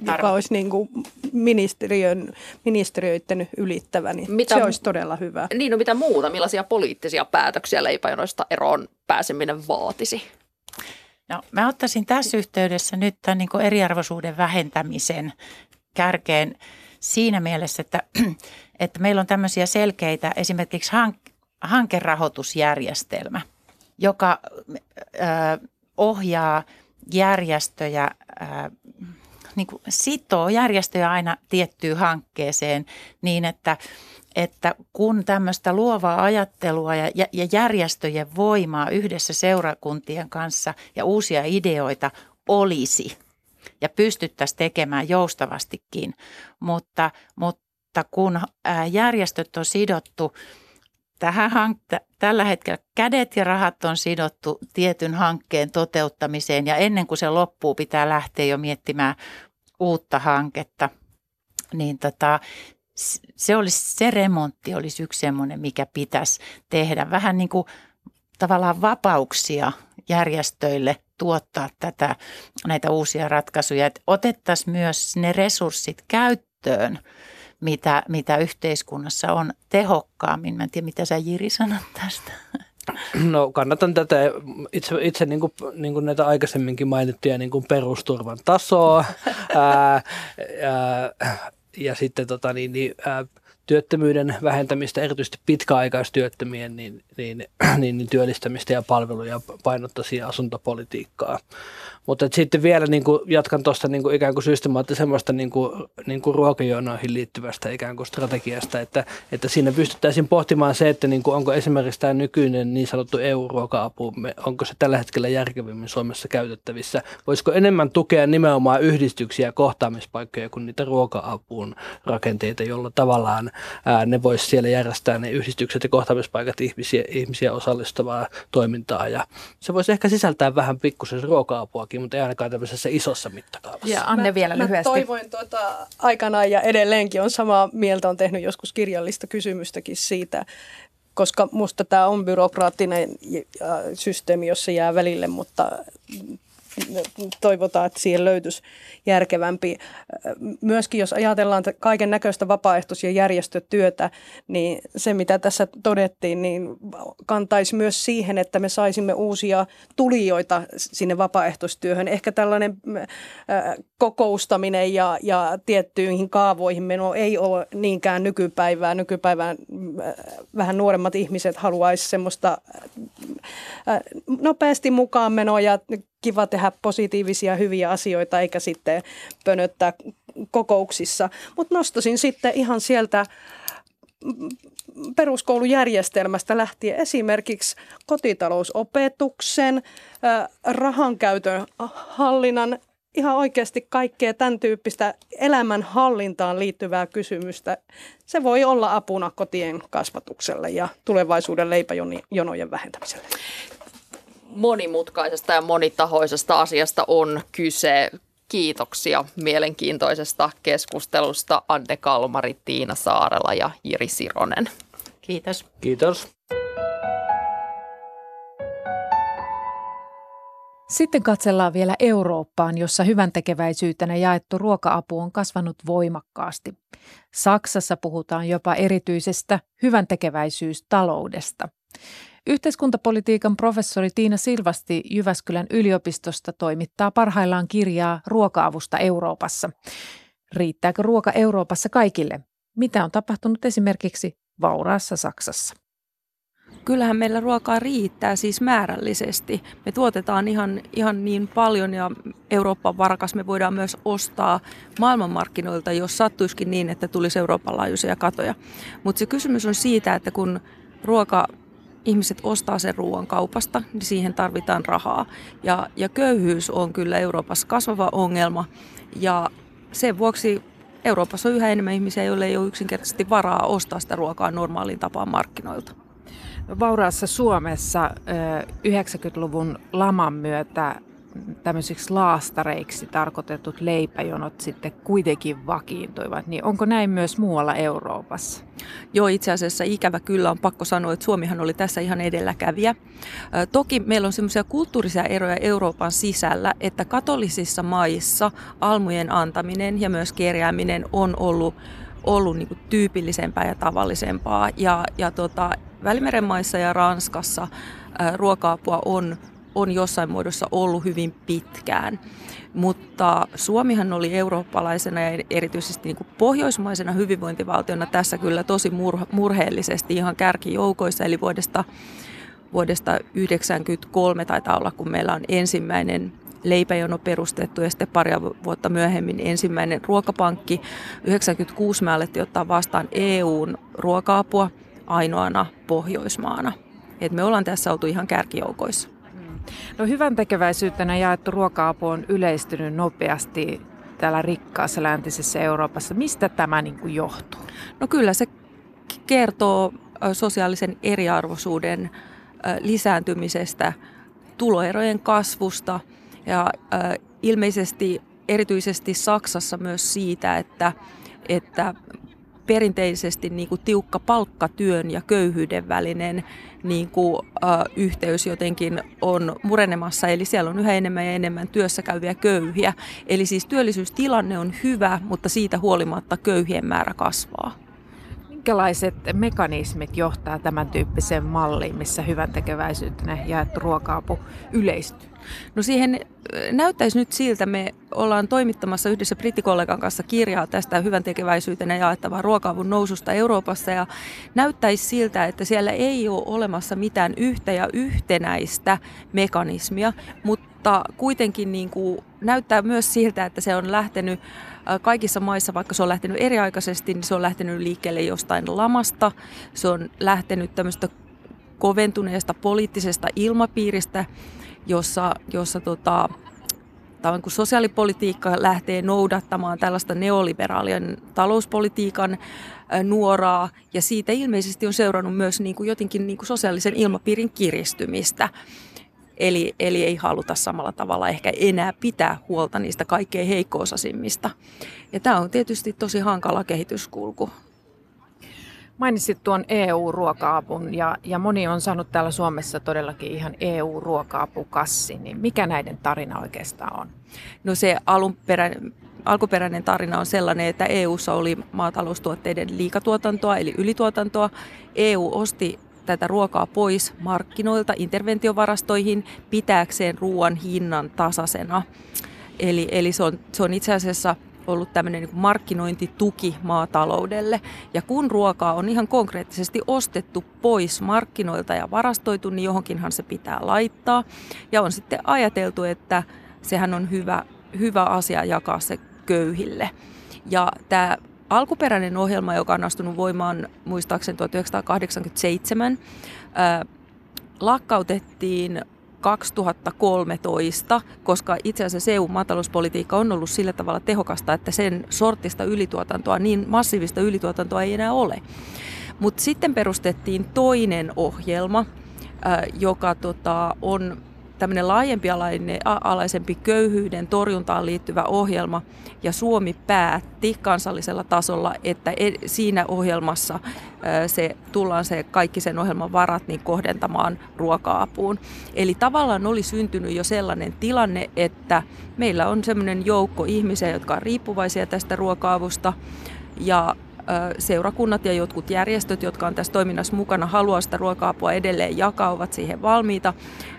joka olisi niin kuin ministeriön, ministeriöiden ylittävä, niin mitä, se olisi todella hyvä. Niin, no mitä muuta, millaisia poliittisia päätöksiä leipäjonoista eroon pääseminen vaatisi? No, mä ottaisin tässä yhteydessä nyt tämän niin kuin eriarvoisuuden vähentämisen kärkeen siinä mielessä, että, että meillä on tämmöisiä selkeitä esimerkiksi hank- hankerahoitusjärjestelmä, joka ohjaa järjestöjä, niin kuin sitoo järjestöjä aina tiettyyn hankkeeseen niin, että, että kun tämmöistä luovaa ajattelua ja, ja järjestöjen voimaa yhdessä seurakuntien kanssa ja uusia ideoita olisi ja pystyttäisiin tekemään joustavastikin, mutta, mutta kun järjestöt on sidottu – tähän hank- tällä hetkellä kädet ja rahat on sidottu tietyn hankkeen toteuttamiseen ja ennen kuin se loppuu, pitää lähteä jo miettimään uutta hanketta. Niin tota, se, olisi, se remontti olisi yksi semmoinen, mikä pitäisi tehdä. Vähän niin kuin tavallaan vapauksia järjestöille tuottaa tätä, näitä uusia ratkaisuja. Että otettaisiin myös ne resurssit käyttöön – mitä, mitä yhteiskunnassa on tehokkaammin. Mä en tiedä, mitä sä Jiri sanot tästä. No kannatan tätä itse, itse niin kuin, niin kuin näitä aikaisemminkin mainittuja niin kuin perusturvan tasoa ää, ää, ja sitten tota, niin, niin, ää, työttömyyden vähentämistä, erityisesti pitkäaikaistyöttömien niin, niin, niin, niin työllistämistä ja palveluja painottaisi asuntopolitiikkaa. Mutta sitten vielä niin kuin jatkan tuosta niin kuin ikään kuin systemaattisemmasta niin kuin, niin kuin ruokajonoihin liittyvästä ikään kuin strategiasta, että, että siinä pystyttäisiin pohtimaan se, että niin kuin onko esimerkiksi tämä nykyinen niin sanottu EU-ruoka-apu, onko se tällä hetkellä järkevimmin Suomessa käytettävissä. Voisiko enemmän tukea nimenomaan yhdistyksiä ja kohtaamispaikkoja kuin niitä ruoka-apuun rakenteita, jolla tavallaan ää, ne voisi siellä järjestää ne yhdistykset ja kohtaamispaikat ihmisiä, ihmisiä osallistavaa toimintaa. Ja se voisi ehkä sisältää vähän pikkusen ruoka-apuakin mutta ei ainakaan tämmöisessä isossa mittakaavassa. Ja Anne vielä mä, lyhyesti. Mä toivoin tuota aikanaan ja edelleenkin on samaa mieltä, on tehnyt joskus kirjallista kysymystäkin siitä, koska musta tämä on byrokraattinen systeemi, jossa jää välille, mutta toivotaan, että siihen löytyisi järkevämpi. Myöskin jos ajatellaan kaiken näköistä vapaaehtois- ja järjestötyötä, niin se mitä tässä todettiin, niin kantaisi myös siihen, että me saisimme uusia tulijoita sinne vapaaehtoistyöhön. Ehkä tällainen kokoustaminen ja, ja tiettyihin kaavoihin meno ei ole niinkään nykypäivää. Nykypäivän vähän nuoremmat ihmiset haluaisi semmoista nopeasti mukaan menoa ja kiva tehdä positiivisia hyviä asioita eikä sitten pönöttää kokouksissa. Mutta nostasin sitten ihan sieltä peruskoulujärjestelmästä lähtien esimerkiksi kotitalousopetuksen, rahankäytön hallinnan, ihan oikeasti kaikkea tämän tyyppistä elämänhallintaan liittyvää kysymystä. Se voi olla apuna kotien kasvatukselle ja tulevaisuuden leipäjonojen vähentämiselle monimutkaisesta ja monitahoisesta asiasta on kyse. Kiitoksia mielenkiintoisesta keskustelusta Anne Kalmari, Tiina Saarela ja Jiri Sironen. Kiitos. Kiitos. Sitten katsellaan vielä Eurooppaan, jossa hyvän tekeväisyytenä jaettu ruoka-apu on kasvanut voimakkaasti. Saksassa puhutaan jopa erityisestä hyvän tekeväisyystaloudesta. Yhteiskuntapolitiikan professori Tiina Silvasti Jyväskylän yliopistosta toimittaa parhaillaan kirjaa ruoka-avusta Euroopassa. Riittääkö ruoka Euroopassa kaikille? Mitä on tapahtunut esimerkiksi vauraassa Saksassa? Kyllähän meillä ruokaa riittää siis määrällisesti. Me tuotetaan ihan, ihan niin paljon ja Eurooppa on varakas. Me voidaan myös ostaa maailmanmarkkinoilta, jos sattuisikin niin, että tulisi Euroopan laajuisia katoja. Mutta se kysymys on siitä, että kun ruoka ihmiset ostaa sen ruoan kaupasta, niin siihen tarvitaan rahaa. Ja, ja köyhyys on kyllä Euroopassa kasvava ongelma ja sen vuoksi Euroopassa on yhä enemmän ihmisiä, joille ei ole yksinkertaisesti varaa ostaa sitä ruokaa normaalin tapaan markkinoilta. Vauraassa Suomessa 90-luvun laman myötä tämmöisiksi laastareiksi tarkoitetut leipäjonot sitten kuitenkin vakiintuivat, niin onko näin myös muualla Euroopassa? Joo, itse asiassa ikävä kyllä on pakko sanoa, että Suomihan oli tässä ihan edelläkävijä. Toki meillä on semmoisia kulttuurisia eroja Euroopan sisällä, että katolisissa maissa almujen antaminen ja myös kerjääminen on ollut ollut niin kuin tyypillisempää ja tavallisempaa. Ja, ja tota, Välimeren maissa ja Ranskassa ruoka-apua on on jossain muodossa ollut hyvin pitkään. Mutta Suomihan oli eurooppalaisena ja erityisesti niin kuin pohjoismaisena hyvinvointivaltiona tässä kyllä tosi murheellisesti ihan kärkijoukoissa. Eli vuodesta, vuodesta 1993 taitaa olla, kun meillä on ensimmäinen leipäjono perustettu ja sitten pari vuotta myöhemmin ensimmäinen ruokapankki. 1996 me alettiin ottaa vastaan EUn ruoka-apua ainoana Pohjoismaana. Et me ollaan tässä oltu ihan kärkijoukoissa. No hyvän tekeväisyytenä jaettu ruoka-apu on yleistynyt nopeasti täällä rikkaassa läntisessä Euroopassa. Mistä tämä niin kuin johtuu? No kyllä se kertoo sosiaalisen eriarvoisuuden lisääntymisestä, tuloerojen kasvusta ja ilmeisesti erityisesti Saksassa myös siitä, että, että perinteisesti niin kuin tiukka palkkatyön ja köyhyyden välinen niin kuin, äh, yhteys jotenkin on murenemassa. Eli siellä on yhä enemmän ja enemmän työssä käyviä köyhiä. Eli siis työllisyystilanne on hyvä, mutta siitä huolimatta köyhien määrä kasvaa. Minkälaiset mekanismit johtaa tämän tyyppiseen malliin, missä hyvän tekeväisyytenä jaettu ruoka-apu yleistyy? No siihen näyttäisi nyt siltä, me ollaan toimittamassa yhdessä brittikollegan kanssa kirjaa tästä hyvän tekeväisyytenä jaettavan ruoka-avun noususta Euroopassa ja näyttäisi siltä, että siellä ei ole olemassa mitään yhtä ja yhtenäistä mekanismia, mutta kuitenkin niin kuin näyttää myös siltä, että se on lähtenyt kaikissa maissa, vaikka se on lähtenyt eriaikaisesti, niin se on lähtenyt liikkeelle jostain lamasta. Se on lähtenyt tämmöistä koventuneesta poliittisesta ilmapiiristä, jossa, jossa tota, kun sosiaalipolitiikka lähtee noudattamaan tällaista neoliberaalien talouspolitiikan nuoraa, ja siitä ilmeisesti on seurannut myös niin kuin jotenkin niin kuin sosiaalisen ilmapiirin kiristymistä. Eli, eli ei haluta samalla tavalla ehkä enää pitää huolta niistä kaikkein heikko Ja tämä on tietysti tosi hankala kehityskulku. Mainitsit tuon EU-ruoka-avun ja, ja moni on saanut täällä Suomessa todellakin ihan EU-ruoka-apukassi. Niin mikä näiden tarina oikeastaan on? No se alunperäinen, alkuperäinen tarina on sellainen, että EUssa oli maataloustuotteiden liikatuotantoa eli ylituotantoa. EU osti tätä ruokaa pois markkinoilta interventiovarastoihin pitääkseen ruoan hinnan tasaisena. Eli, eli se, on, se on itse asiassa ollut tämmöinen niin markkinointituki maataloudelle. Ja kun ruokaa on ihan konkreettisesti ostettu pois markkinoilta ja varastoitu, niin johonkinhan se pitää laittaa. Ja on sitten ajateltu, että sehän on hyvä, hyvä asia jakaa se köyhille. Ja tämä alkuperäinen ohjelma, joka on astunut voimaan muistaakseni 1987, ää, lakkautettiin 2013, koska itse asiassa EU-maatalouspolitiikka on ollut sillä tavalla tehokasta, että sen sortista ylituotantoa, niin massiivista ylituotantoa ei enää ole. Mutta sitten perustettiin toinen ohjelma, joka tota, on tämmöinen laajempi alainen, alaisempi köyhyyden torjuntaan liittyvä ohjelma ja Suomi päätti kansallisella tasolla, että e, siinä ohjelmassa se, tullaan se kaikki sen ohjelman varat niin kohdentamaan ruoka-apuun. Eli tavallaan oli syntynyt jo sellainen tilanne, että meillä on semmoinen joukko ihmisiä, jotka on riippuvaisia tästä ruoka-avusta ja seurakunnat ja jotkut järjestöt, jotka on tässä toiminnassa mukana, haluaa sitä ruoka-apua edelleen jakaa, ovat siihen valmiita,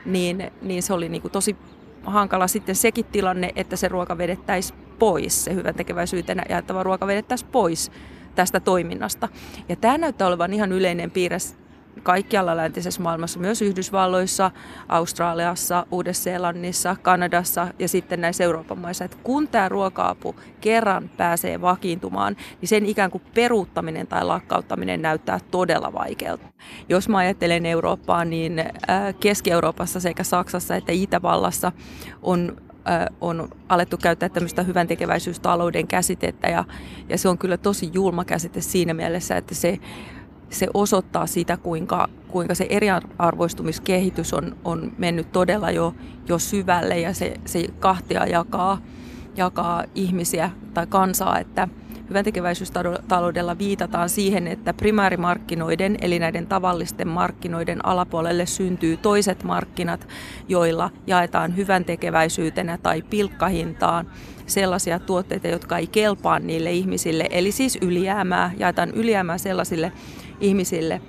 niin, niin se oli niin kuin tosi hankala sitten sekin tilanne, että se ruoka vedettäisiin pois, se hyvän tekeväisyytenä jaettava ruoka vedettäisiin pois tästä toiminnasta. Ja tämä näyttää olevan ihan yleinen piirre kaikkialla läntisessä maailmassa, myös Yhdysvalloissa, Australiassa, Uudessa-Seelannissa, Kanadassa ja sitten näissä Euroopan maissa. Että kun tämä ruoka-apu kerran pääsee vakiintumaan, niin sen ikään kuin peruuttaminen tai lakkauttaminen näyttää todella vaikealta. Jos mä ajattelen Eurooppaa, niin Keski-Euroopassa sekä Saksassa että Itävallassa on on alettu käyttää tämmöistä hyvän tekeväisyystalouden käsitettä ja, ja se on kyllä tosi julma käsite siinä mielessä, että se, se osoittaa sitä, kuinka, kuinka se eriarvoistumiskehitys on, on mennyt todella jo, jo syvälle ja se, se kahtia jakaa, jakaa ihmisiä tai kansaa, että – hyväntekeväisyystaloudella viitataan siihen, että primäärimarkkinoiden eli näiden tavallisten markkinoiden alapuolelle syntyy toiset markkinat, joilla jaetaan hyväntekeväisyytenä tai pilkkahintaan sellaisia tuotteita, jotka ei kelpaa niille ihmisille. Eli siis ylijäämää, jaetaan ylijäämää sellaisille ihmisille,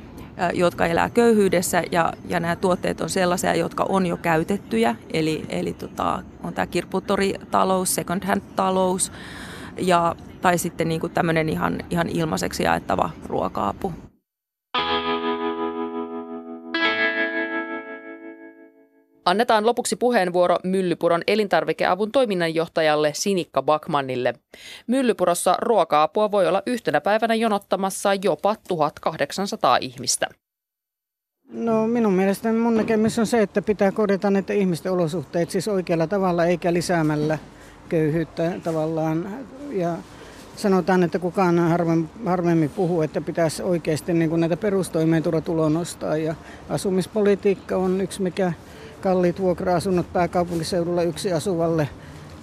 jotka elää köyhyydessä ja, ja nämä tuotteet on sellaisia, jotka on jo käytettyjä. Eli, eli tota, on tämä kirpputoritalous, second hand talous ja tai sitten niin tämmöinen ihan, ihan ilmaiseksi jaettava ruoka-apu. Annetaan lopuksi puheenvuoro Myllypuron elintarvikeavun toiminnanjohtajalle Sinikka Bakmanille. Myllypurossa ruoka-apua voi olla yhtenä päivänä jonottamassa jopa 1800 ihmistä. No minun mielestä mun näkemys on se, että pitää korjata näitä ihmisten olosuhteet siis oikealla tavalla eikä lisäämällä köyhyyttä tavallaan. Ja sanotaan, että kukaan harvemmin puhuu, että pitäisi oikeasti niin kuin näitä perustoimeentulotuloa nostaa. Ja asumispolitiikka on yksi, mikä kalliit vuokra-asunnot pääkaupunkiseudulla yksi asuvalle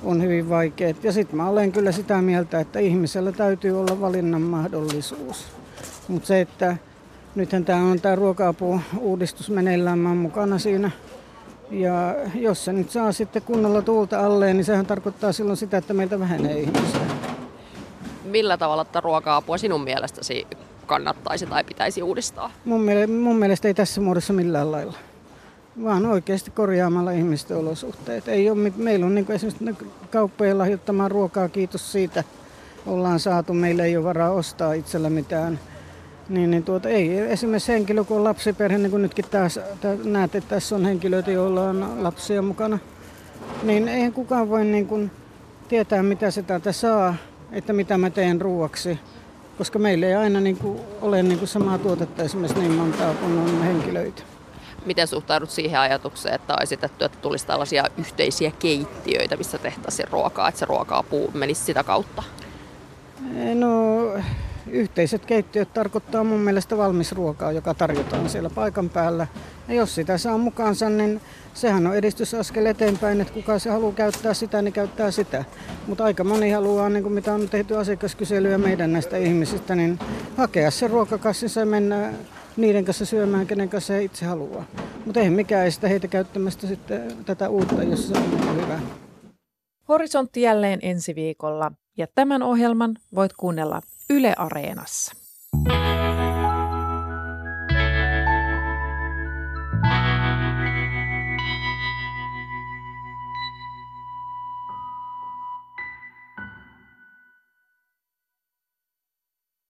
on hyvin vaikeat. Ja sitten mä olen kyllä sitä mieltä, että ihmisellä täytyy olla valinnan mahdollisuus. Mutta se, että nythän tämä on tämä ruoka-apu-uudistus meneillään, mä mukana siinä. Ja jos se nyt saa sitten kunnolla tuulta alleen, niin sehän tarkoittaa silloin sitä, että meiltä vähenee ihmisiä millä tavalla tätä ruoka-apua sinun mielestäsi kannattaisi tai pitäisi uudistaa? Mun, mielestä, mun mielestä ei tässä muodossa millään lailla, vaan oikeasti korjaamalla ihmisten olosuhteet. Ei ole, meillä on niin esimerkiksi kauppojen lahjoittamaan ruokaa, kiitos siitä ollaan saatu. Meillä ei ole varaa ostaa itsellä mitään. Niin, niin tuota, ei esimerkiksi henkilö, kun on lapsiperhe, niin kuin nytkin taas, näet, että tässä on henkilöitä, joilla on lapsia mukana, niin eihän kukaan voi niin kuin tietää, mitä se täältä saa että mitä mä teen ruuaksi. Koska meillä ei aina niin kuin, ole niin kuin samaa tuotetta esimerkiksi niin montaa kuin on henkilöitä. Miten suhtaudut siihen ajatukseen, että on esitetty, että tulisi tällaisia yhteisiä keittiöitä, missä tehtäisiin ruokaa, että se ruoka-apu menisi sitä kautta? No, yhteiset keittiöt tarkoittaa mun mielestä valmisruokaa, joka tarjotaan siellä paikan päällä. Ja jos sitä saa mukaansa, niin sehän on edistysaskel eteenpäin, että kuka se haluaa käyttää sitä, niin käyttää sitä. Mutta aika moni haluaa, niin kuin mitä on tehty asiakaskyselyä meidän näistä ihmisistä, niin hakea se ruokakassinsa ja mennä niiden kanssa syömään, kenen kanssa he itse haluaa. Mutta ei mikään estä heitä käyttämästä sitten tätä uutta, jos se on hyvä. Horisontti jälleen ensi viikolla ja tämän ohjelman voit kuunnella Yle Areenassa.